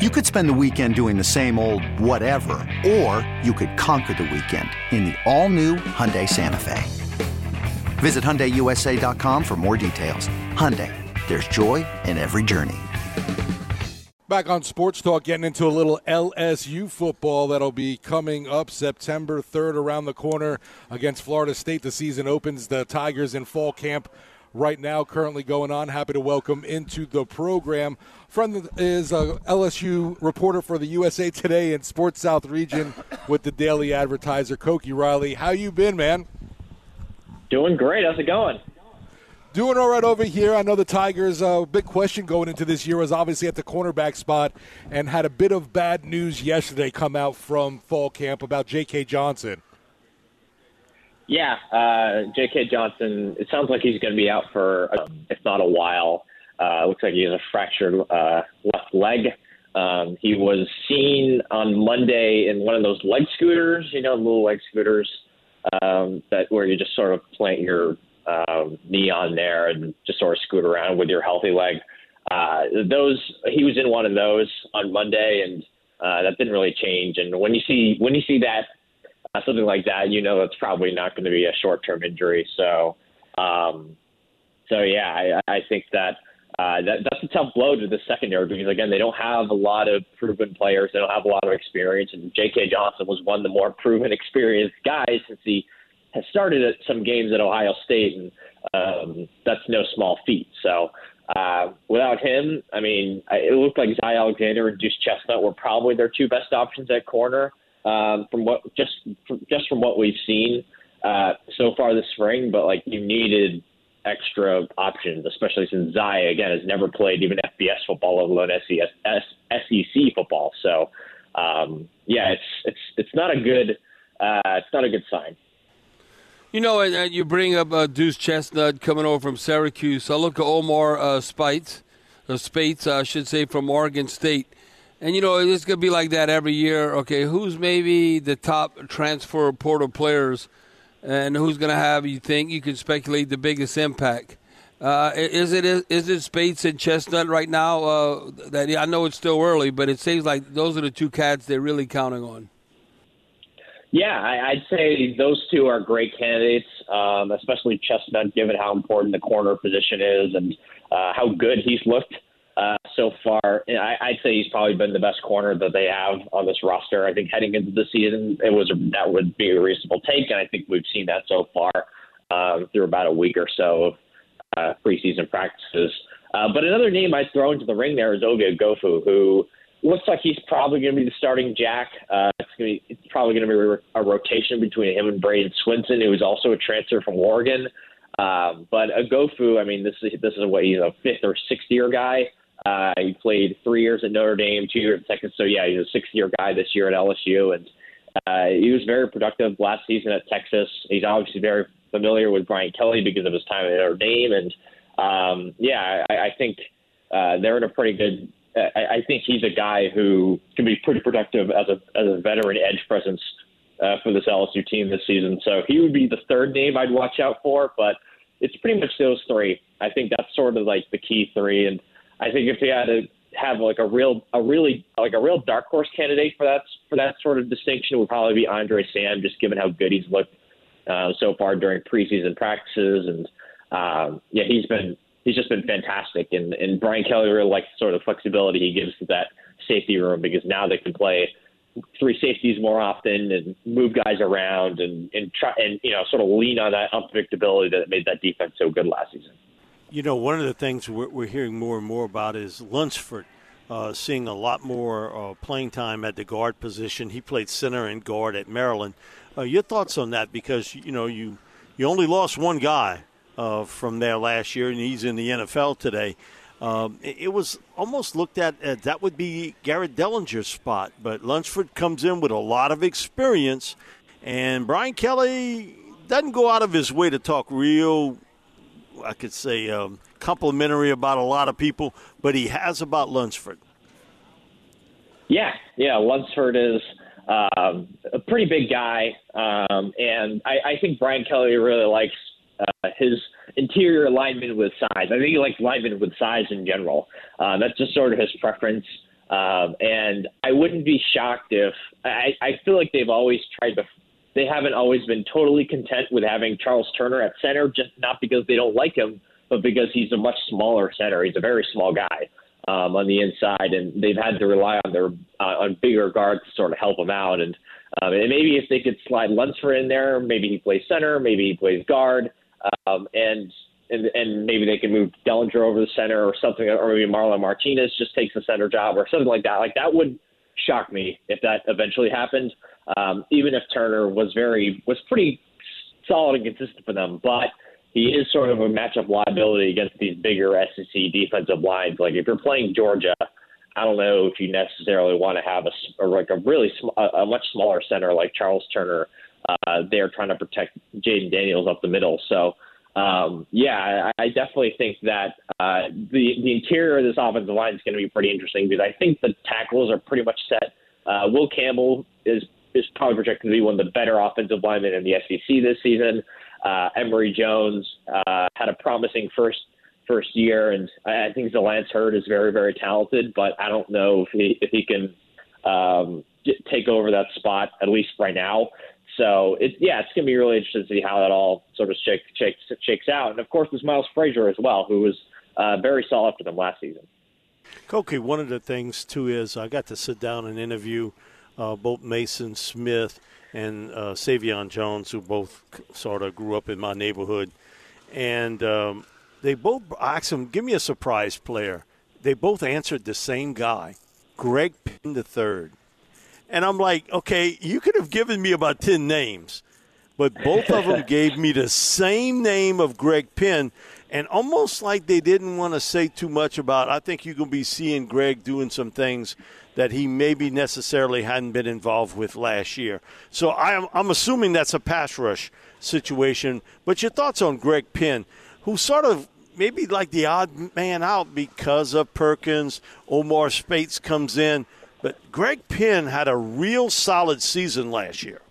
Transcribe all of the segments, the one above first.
You could spend the weekend doing the same old whatever, or you could conquer the weekend in the all-new Hyundai Santa Fe. Visit HyundaiUSA.com for more details. Hyundai, there's joy in every journey. Back on Sports Talk, getting into a little LSU football that'll be coming up September 3rd around the corner against Florida State. The season opens. The Tigers in fall camp right now, currently going on. Happy to welcome into the program. Friend is a LSU reporter for the USA Today and Sports South region with the Daily Advertiser, Koki Riley. How you been, man? Doing great. How's it going? Doing all right over here. I know the Tigers' uh, big question going into this year was obviously at the cornerback spot and had a bit of bad news yesterday come out from fall camp about J.K. Johnson. Yeah, uh, J.K. Johnson, it sounds like he's going to be out for, uh, if not a while. Uh, looks like he has a fractured uh, left leg. Um, he was seen on Monday in one of those leg scooters, you know, little leg scooters um, that where you just sort of plant your um, knee on there and just sort of scoot around with your healthy leg. Uh, those he was in one of those on Monday, and uh, that didn't really change. And when you see when you see that uh, something like that, you know that's probably not going to be a short term injury. So, um, so yeah, I, I think that. Uh, that, that's a tough blow to the secondary because again they don't have a lot of proven players. They don't have a lot of experience, and J.K. Johnson was one of the more proven, experienced guys since he has started at some games at Ohio State, and um, that's no small feat. So uh, without him, I mean, it looked like Zy Alexander and Duce Chestnut were probably their two best options at corner um, from what just from, just from what we've seen uh, so far this spring. But like you needed extra options, especially since Zy again has never played even FBS football, let alone SEC football. So um, yeah, it's it's it's not a good uh, it's not a good sign. You know, and, and you bring up uh, Duce Chestnut coming over from Syracuse. I look at Omar uh, Speights, uh, Spates, I should say, from Oregon State. And, you know, it's going to be like that every year. Okay, who's maybe the top transfer portal players and who's going to have, you think, you can speculate, the biggest impact? Uh, is it is it Speights and Chestnut right now? Uh, that I know it's still early, but it seems like those are the two cats they're really counting on. Yeah, I, I'd say those two are great candidates, um, especially Chestnut, given how important the corner position is and uh, how good he's looked uh, so far. I, I'd say he's probably been the best corner that they have on this roster. I think heading into the season, it was that would be a reasonable take, and I think we've seen that so far um, through about a week or so of uh, preseason practices. Uh, but another name I'd throw into the ring there is Oghoufo, who looks like he's probably going to be the starting jack. Uh, it's to be it's probably going to be a rotation between him and Bradyn Swinson, who is also a transfer from Oregon. Um, but Oghoufo, I mean, this is this is what he's a fifth or sixth year guy. Uh, he played three years at Notre Dame, two years at Texas. So yeah, he's a sixth year guy this year at LSU, and uh, he was very productive last season at Texas. He's obviously very familiar with Brian Kelly because of his time at Notre Dame, and um, yeah, I, I think uh, they're in a pretty good I, I think he's a guy who can be pretty productive as a as a veteran edge presence uh, for this LSU team this season. So he would be the third name I'd watch out for, but it's pretty much those three. I think that's sort of like the key three, and I think if he had to have like a real a really like a real dark horse candidate for that for that sort of distinction it would probably be Andre Sam, just given how good he's looked uh, so far during preseason practices, and um, yeah, he's been he's just been fantastic. And, and Brian Kelly really likes the sort of flexibility he gives to that safety room because now they can play three safeties more often and move guys around and, and try and you know sort of lean on that unpredictability that made that defense so good last season. You know, one of the things we're, we're hearing more and more about is Lunsford. Uh, seeing a lot more uh, playing time at the guard position. He played center and guard at Maryland. Uh, your thoughts on that? Because you know you you only lost one guy uh, from there last year, and he's in the NFL today. Um, it, it was almost looked at as that would be Garrett Dellinger's spot, but Lunsford comes in with a lot of experience, and Brian Kelly doesn't go out of his way to talk real, I could say, um, complimentary about a lot of people, but he has about Lunsford. Yeah, yeah, Lunsford is um, a pretty big guy, um, and I, I think Brian Kelly really likes uh, his interior linemen with size. I think he likes linemen with size in general. Uh, that's just sort of his preference. Um, and I wouldn't be shocked if I, I feel like they've always tried to. They haven't always been totally content with having Charles Turner at center, just not because they don't like him, but because he's a much smaller center. He's a very small guy um, on the inside, and they've had to rely on their uh, on bigger guards to sort of help him out. And um, and maybe if they could slide Lunsford in there, maybe he plays center, maybe he plays guard, um, and and and maybe they can move Dellinger over the center or something, or maybe Marlon Martinez just takes the center job or something like that. Like that would shock me if that eventually happened. Um, even if Turner was very was pretty solid and consistent for them, but he is sort of a matchup liability against these bigger SEC defensive lines. Like if you're playing Georgia, I don't know if you necessarily want to have a, a like a really sm- a, much smaller center like Charles Turner uh, there trying to protect Jayden Daniels up the middle. So um, yeah, I, I definitely think that uh, the the interior of this offensive line is going to be pretty interesting because I think the tackles are pretty much set. Uh, Will Campbell is is probably projected to be one of the better offensive linemen in the SEC this season. Uh, Emery Jones uh, had a promising first first year, and I think Zalance Heard is very very talented, but I don't know if he if he can um, take over that spot at least right now. So it's yeah, it's gonna be really interesting to see how that all sort of shakes shakes shakes out. And of course, there's Miles Frazier as well, who was uh, very solid for them last season. Koki, one of the things too is I got to sit down and interview uh, both Maason Smith and uh, Sai'vion Jones, who both sort of grew up in my neighborhood, and um, they both asked him, "Give me a surprise player." They both answered the same guy, Greg Penn the third. And I'm like, okay, you could have given me about 10 names, but both of them gave me the same name of Greg Penn. And almost like they didn't want to say too much about. I think you're going to be seeing Greg doing some things that he maybe necessarily hadn't been involved with last year. So I'm, I'm assuming that's a pass rush situation. But your thoughts on Greg Penn, who sort of maybe like the odd man out because of Perkins, Omar Speights comes in. But Greg Penn had a real solid season last year.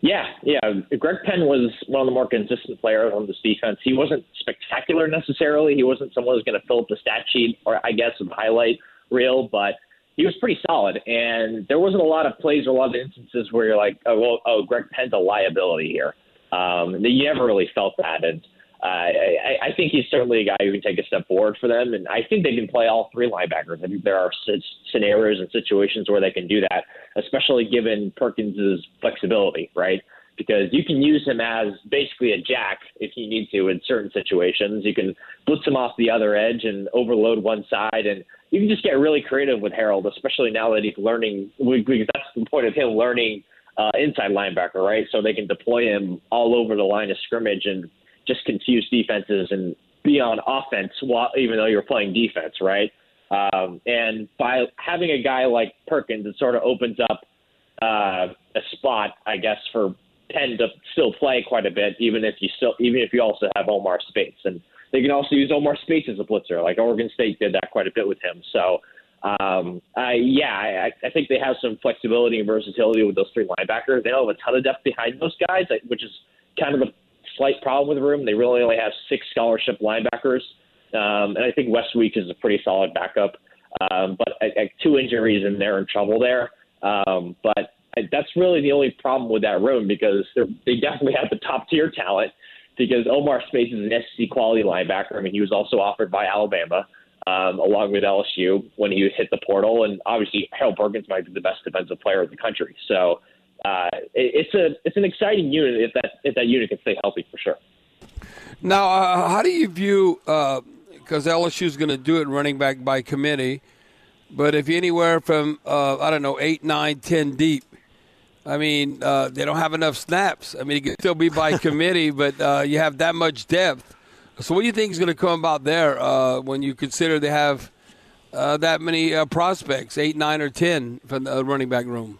Yeah, yeah. Greg Penn was one of the more consistent players on this defense. He wasn't spectacular necessarily. He wasn't someone who's going to fill up the stat sheet or I guess a highlight reel, but he was pretty solid. And there wasn't a lot of plays or a lot of instances where you're like, oh, well, oh, Greg Penn's a liability here. Um, you never really felt that. And uh, I, I think he's certainly a guy who can take a step forward for them, and I think they can play all three linebackers. I think there are scenarios and situations where they can do that, especially given Perkins's flexibility, right? Because you can use him as basically a jack if you need to in certain situations. You can blitz him off the other edge and overload one side, and you can just get really creative with Harold, especially now that he's learning. Because that's the point of him learning uh, inside linebacker, right? So they can deploy him all over the line of scrimmage and just confuse defenses and be on offense while even though you're playing defense, right? Um, and by having a guy like Perkins, it sort of opens up uh, a spot, I guess, for Penn to still play quite a bit, even if you still, even if you also have Omar Speights, and they can also use Omar Speights as a blitzer, like Oregon State did that quite a bit with him. So, um, I, yeah, I, I think they have some flexibility and versatility with those three linebackers. They don't have a ton of depth behind those guys, which is kind of a slight problem with the room. They really only have six scholarship linebackers, um, and I think West Westweek is a pretty solid backup. Um, but I, I, two injuries and they're in trouble there. Um, but that's really the only problem with that room because they definitely have the top tier talent. Because Omar Speights is an SEC quality linebacker. I mean, he was also offered by Alabama. Um, along with LSU when he hit the portal. And obviously, Harold Perkins might be the best defensive player in the country. So uh, it, it's a it's an exciting unit if that if that unit can stay healthy for sure. Now, uh, how do you view? Because uh, LSU is going to do it running back by committee, but if anywhere from uh, I don't know eight, nine, ten deep, I mean uh, they don't have enough snaps. I mean it can still be by committee, but uh, you have that much depth. So, what do you think is going to come about there uh, when you consider they have uh, that many uh, prospects, eight, nine, or ten from the running back room?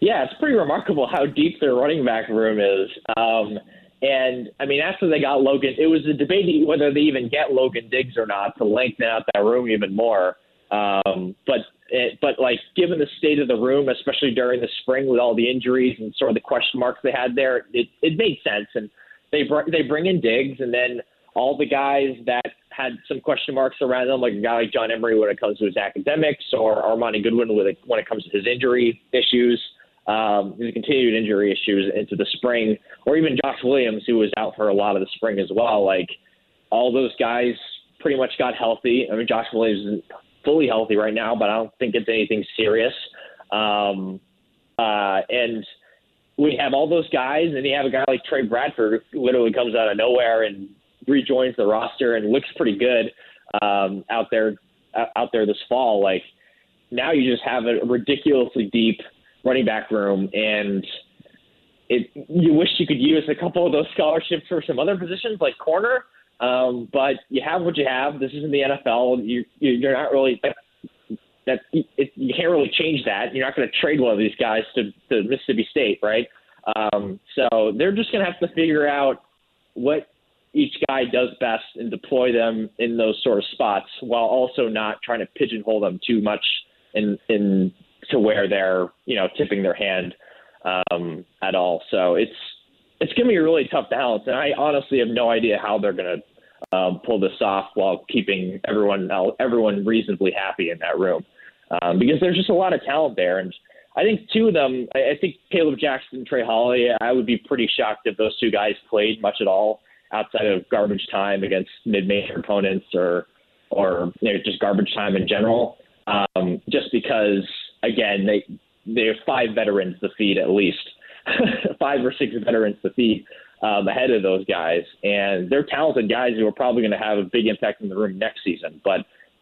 Yeah, it's pretty remarkable how deep their running back room is. Um, and I mean, after they got Logan, it was a debate whether they even get Logan Diggs or not to lengthen out that room even more. Um, but it, but like given the state of the room, especially during the spring with all the injuries and sort of the question marks they had there, it, it made sense. And they br- they bring in Diggs, and then all the guys that had some question marks around them, like a guy like John Emery when it comes to his academics, or Armoni Goodwin when it, when it comes to his injury issues, um, his continued injury issues into the spring, or even Josh Williams, who was out for a lot of the spring as well. Like all those guys pretty much got healthy. I mean, Josh Williams fully healthy right now, but I don't think it's anything serious. Um, uh, and we have all those guys, and you have a guy like Tre Bradford who literally comes out of nowhere and rejoins the roster and looks pretty good um, out there out there this fall. Like now, you just have a ridiculously deep running back room, and it you wish you could use a couple of those scholarships for some other positions like corner. Um, but you have what you have. This isn't the NFL. You, you're not really that it, you can't really change that. You're not going to trade one of these guys to, to Mississippi State, right? Um, so they're just going to have to figure out what each guy does best and deploy them in those sort of spots while also not trying to pigeonhole them too much in in to where they're you know tipping their hand um, at all. So it's it's going to be a really tough balance, and I honestly have no idea how they're going to um, pull this off while keeping everyone everyone reasonably happy in that room, um, because there's just a lot of talent there, and I think two of them. I, think Kaleb Jackson, and Trey Holly. I would be pretty shocked if those two guys played much at all outside of garbage time against mid-major opponents or or you know, just garbage time in general. Um, just because again they they have five veterans to feed at least five or six veterans to feed um, ahead of those guys, and they're talented guys who are probably going to have a big impact in the room next season. But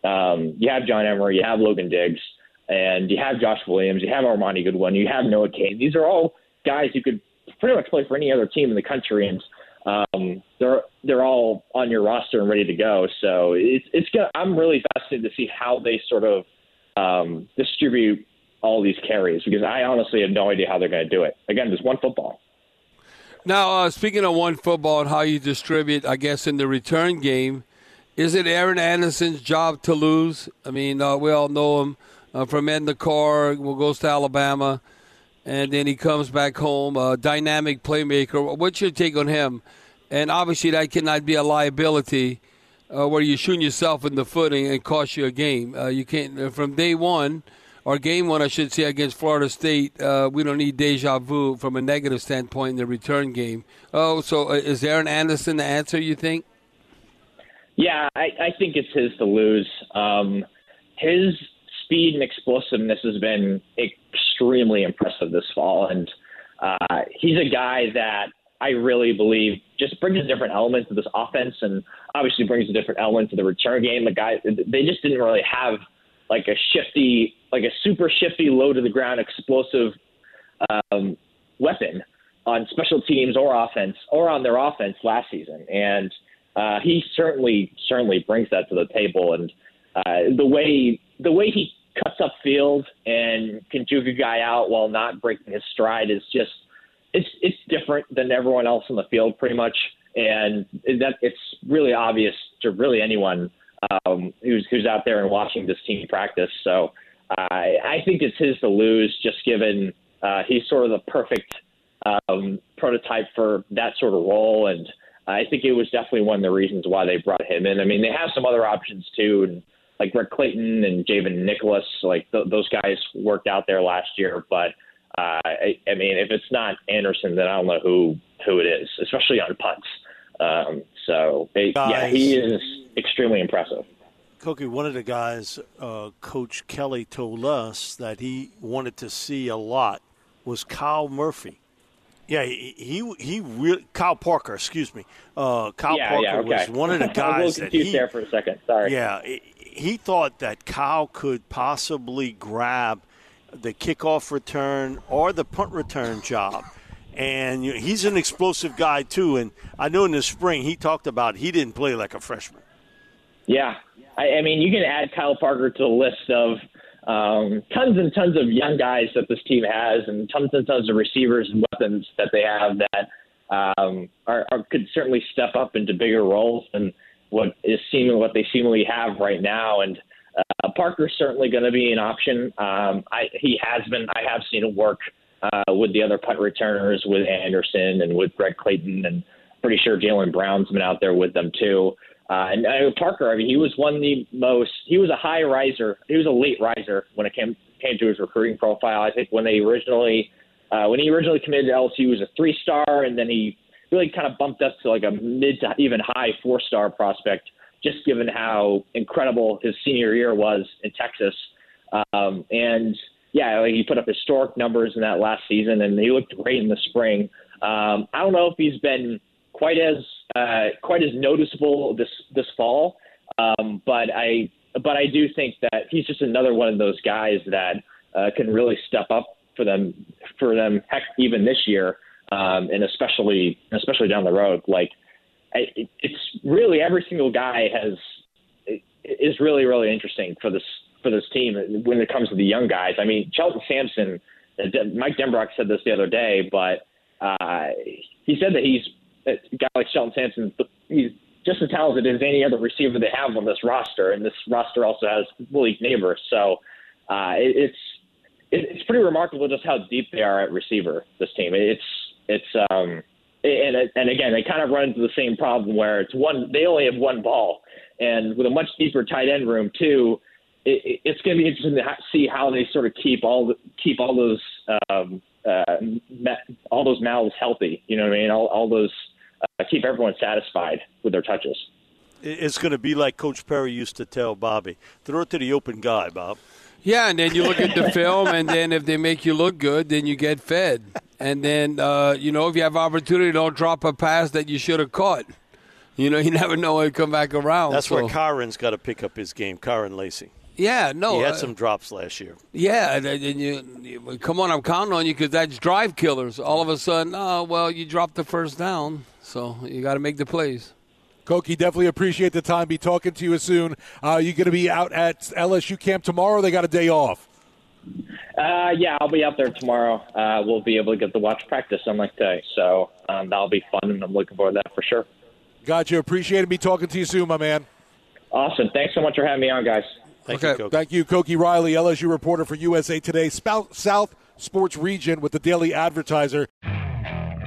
um, you have John Emery, you have Logan Diggs, and you have Josh Williams, you have Armoni Goodwin, you have Noah Cain. These are all guys who could pretty much play for any other team in the country, and um, they're they're all on your roster and ready to go. So it's it's good. I'm really fascinated to see how they sort of um, distribute all these carries because I honestly have no idea how they're going to do it. Again, there's one football. Now, uh, speaking of one football and how you distribute, I guess in the return game, is it Aaron Anderson's job to lose? I mean, uh, we all know him uh, from Karr, who goes to Alabama, and then he comes back home, a dynamic playmaker. What's your take on him? And obviously, that cannot be a liability uh, where you're shooting yourself in the foot and, and cost you a game. Uh, you can't uh, from day one or game one, I should say, against Florida State. Uh, we don't need deja vu from a negative standpoint in the return game. Oh, so uh, is Aaron Anderson the answer? You think? Yeah, I, I think it's his to lose. Um, his speed and explosiveness has been extremely impressive this fall, and uh, he's a guy that I really believe just brings a different element to this offense, and obviously brings a different element to the return game. The guy, they just didn't really have like a shifty, like a super shifty, low to the ground, explosive um, weapon on special teams or offense or on their offense last season, and uh, he certainly certainly brings that to the table. And uh, the way the way he cuts up field and can juke a guy out while not breaking his stride is just it's it's different than everyone else in the field, pretty much. And that it's really obvious to really anyone um, who's who's out there and watching this team practice. So uh, I think it's his to lose, just given uh, he's sort of the perfect um, prototype for that sort of role, and I think it was definitely one of the reasons why they brought him in. I mean, they have some other options too, and like Greg Clayton and Javon Nicholas, like th- those guys worked out there last year, but. Uh, I, I mean, if it's not Anderson, then I don't know who who it is, especially on punts. Um, so, it, yeah, he is extremely impressive. Koki, one of the guys, uh, Coach Kelly told us that he wanted to see a lot was Kyle Murphy. Yeah, he he, he really Kyle Parker, excuse me. Uh, Kyle yeah, Parker yeah, okay. was one of the guys that he there for a second. Sorry. Yeah, he thought that Kyle could possibly grab the kickoff return or the punt return job. and you know, he's an explosive guy too. And I know in the spring he talked about he didn't play like a freshman. Yeah, I, I mean you can add Kyle Parker to the list of um, tons and tons of young guys that this team has, and tons and tons of receivers and weapons that they have that um, are, are could certainly step up into bigger roles than what is seeming what they seemingly have right now. And uh, Parker's certainly going to be an option. Um, I, he has been. I have seen him work uh, with the other punt returners, with Anderson and with Greg Clayton, and pretty sure Jalen Brown's been out there with them too. Uh, and uh, Parker, I mean, he was one of the most. He was a high riser. He was a late riser when it came came to his recruiting profile. I think when they originally uh, when he originally committed to LSU, he was a three star, and then he really kind of bumped up to like a mid to even high four star prospect, just given how incredible his senior year was in Texas. Um, and yeah, he put up historic numbers in that last season, and he looked great in the spring. Um, I don't know if he's been quite as uh, quite as noticeable this this fall, um, but I but I do think that he's just another one of those guys that uh, can really step up for them for them. Heck, even this year, um, and especially especially down the road. Like I, it's really every single guy has is really really interesting for this for this team when it comes to the young guys. I mean, Shelton Sampson, Mike Denbrock said this the other day, but uh, he said that he's a guy like Shelton Sampson. He's just as talented as any other receiver they have on this roster, and this roster also has Malik Nabers. So uh, it, it's it's pretty remarkable just how deep they are at receiver. This team, it's it's um and and again they kind of run into the same problem where it's one they only have one ball, and with a much deeper tight end room too. It, it's going to be interesting to see how they sort of keep all the, keep all those um, uh, all those mouths healthy. You know what I mean? All, all those uh, keep everyone satisfied with their touches. It's going to be like Coach Perry used to tell Bobby: throw it to the open guy, Bob. Yeah, and then you look at the film, and then if they make you look good, then you get fed. And then, uh, you know, if you have opportunity, don't drop a pass that you should have caught. You know, you never know when it come back around. That's so. where Kyren's got to pick up his game, Kyren Lacy. Yeah, no. He had uh, some drops last year. Yeah, and, and you, you, come on, I'm counting on you because that's drive killers. All of a sudden, oh, well, you dropped the first down, so you got to make the plays. Koki, definitely appreciate the time. Be talking to you soon. Uh, you going to be out at LSU camp tomorrow? They got a day off. Uh, yeah, I'll be out there tomorrow. Uh, we'll be able to get to watch practice, unlike today. So um, that'll be fun, and I'm looking forward to that for sure. Gotcha. Appreciate it. Be talking to you soon, my man. Awesome. Thanks so much for having me on, guys. Thank Okay. you, Koki. Thank you, Koki Riley, LSU reporter for USA Today, South Sports Region with the Daily Advertiser.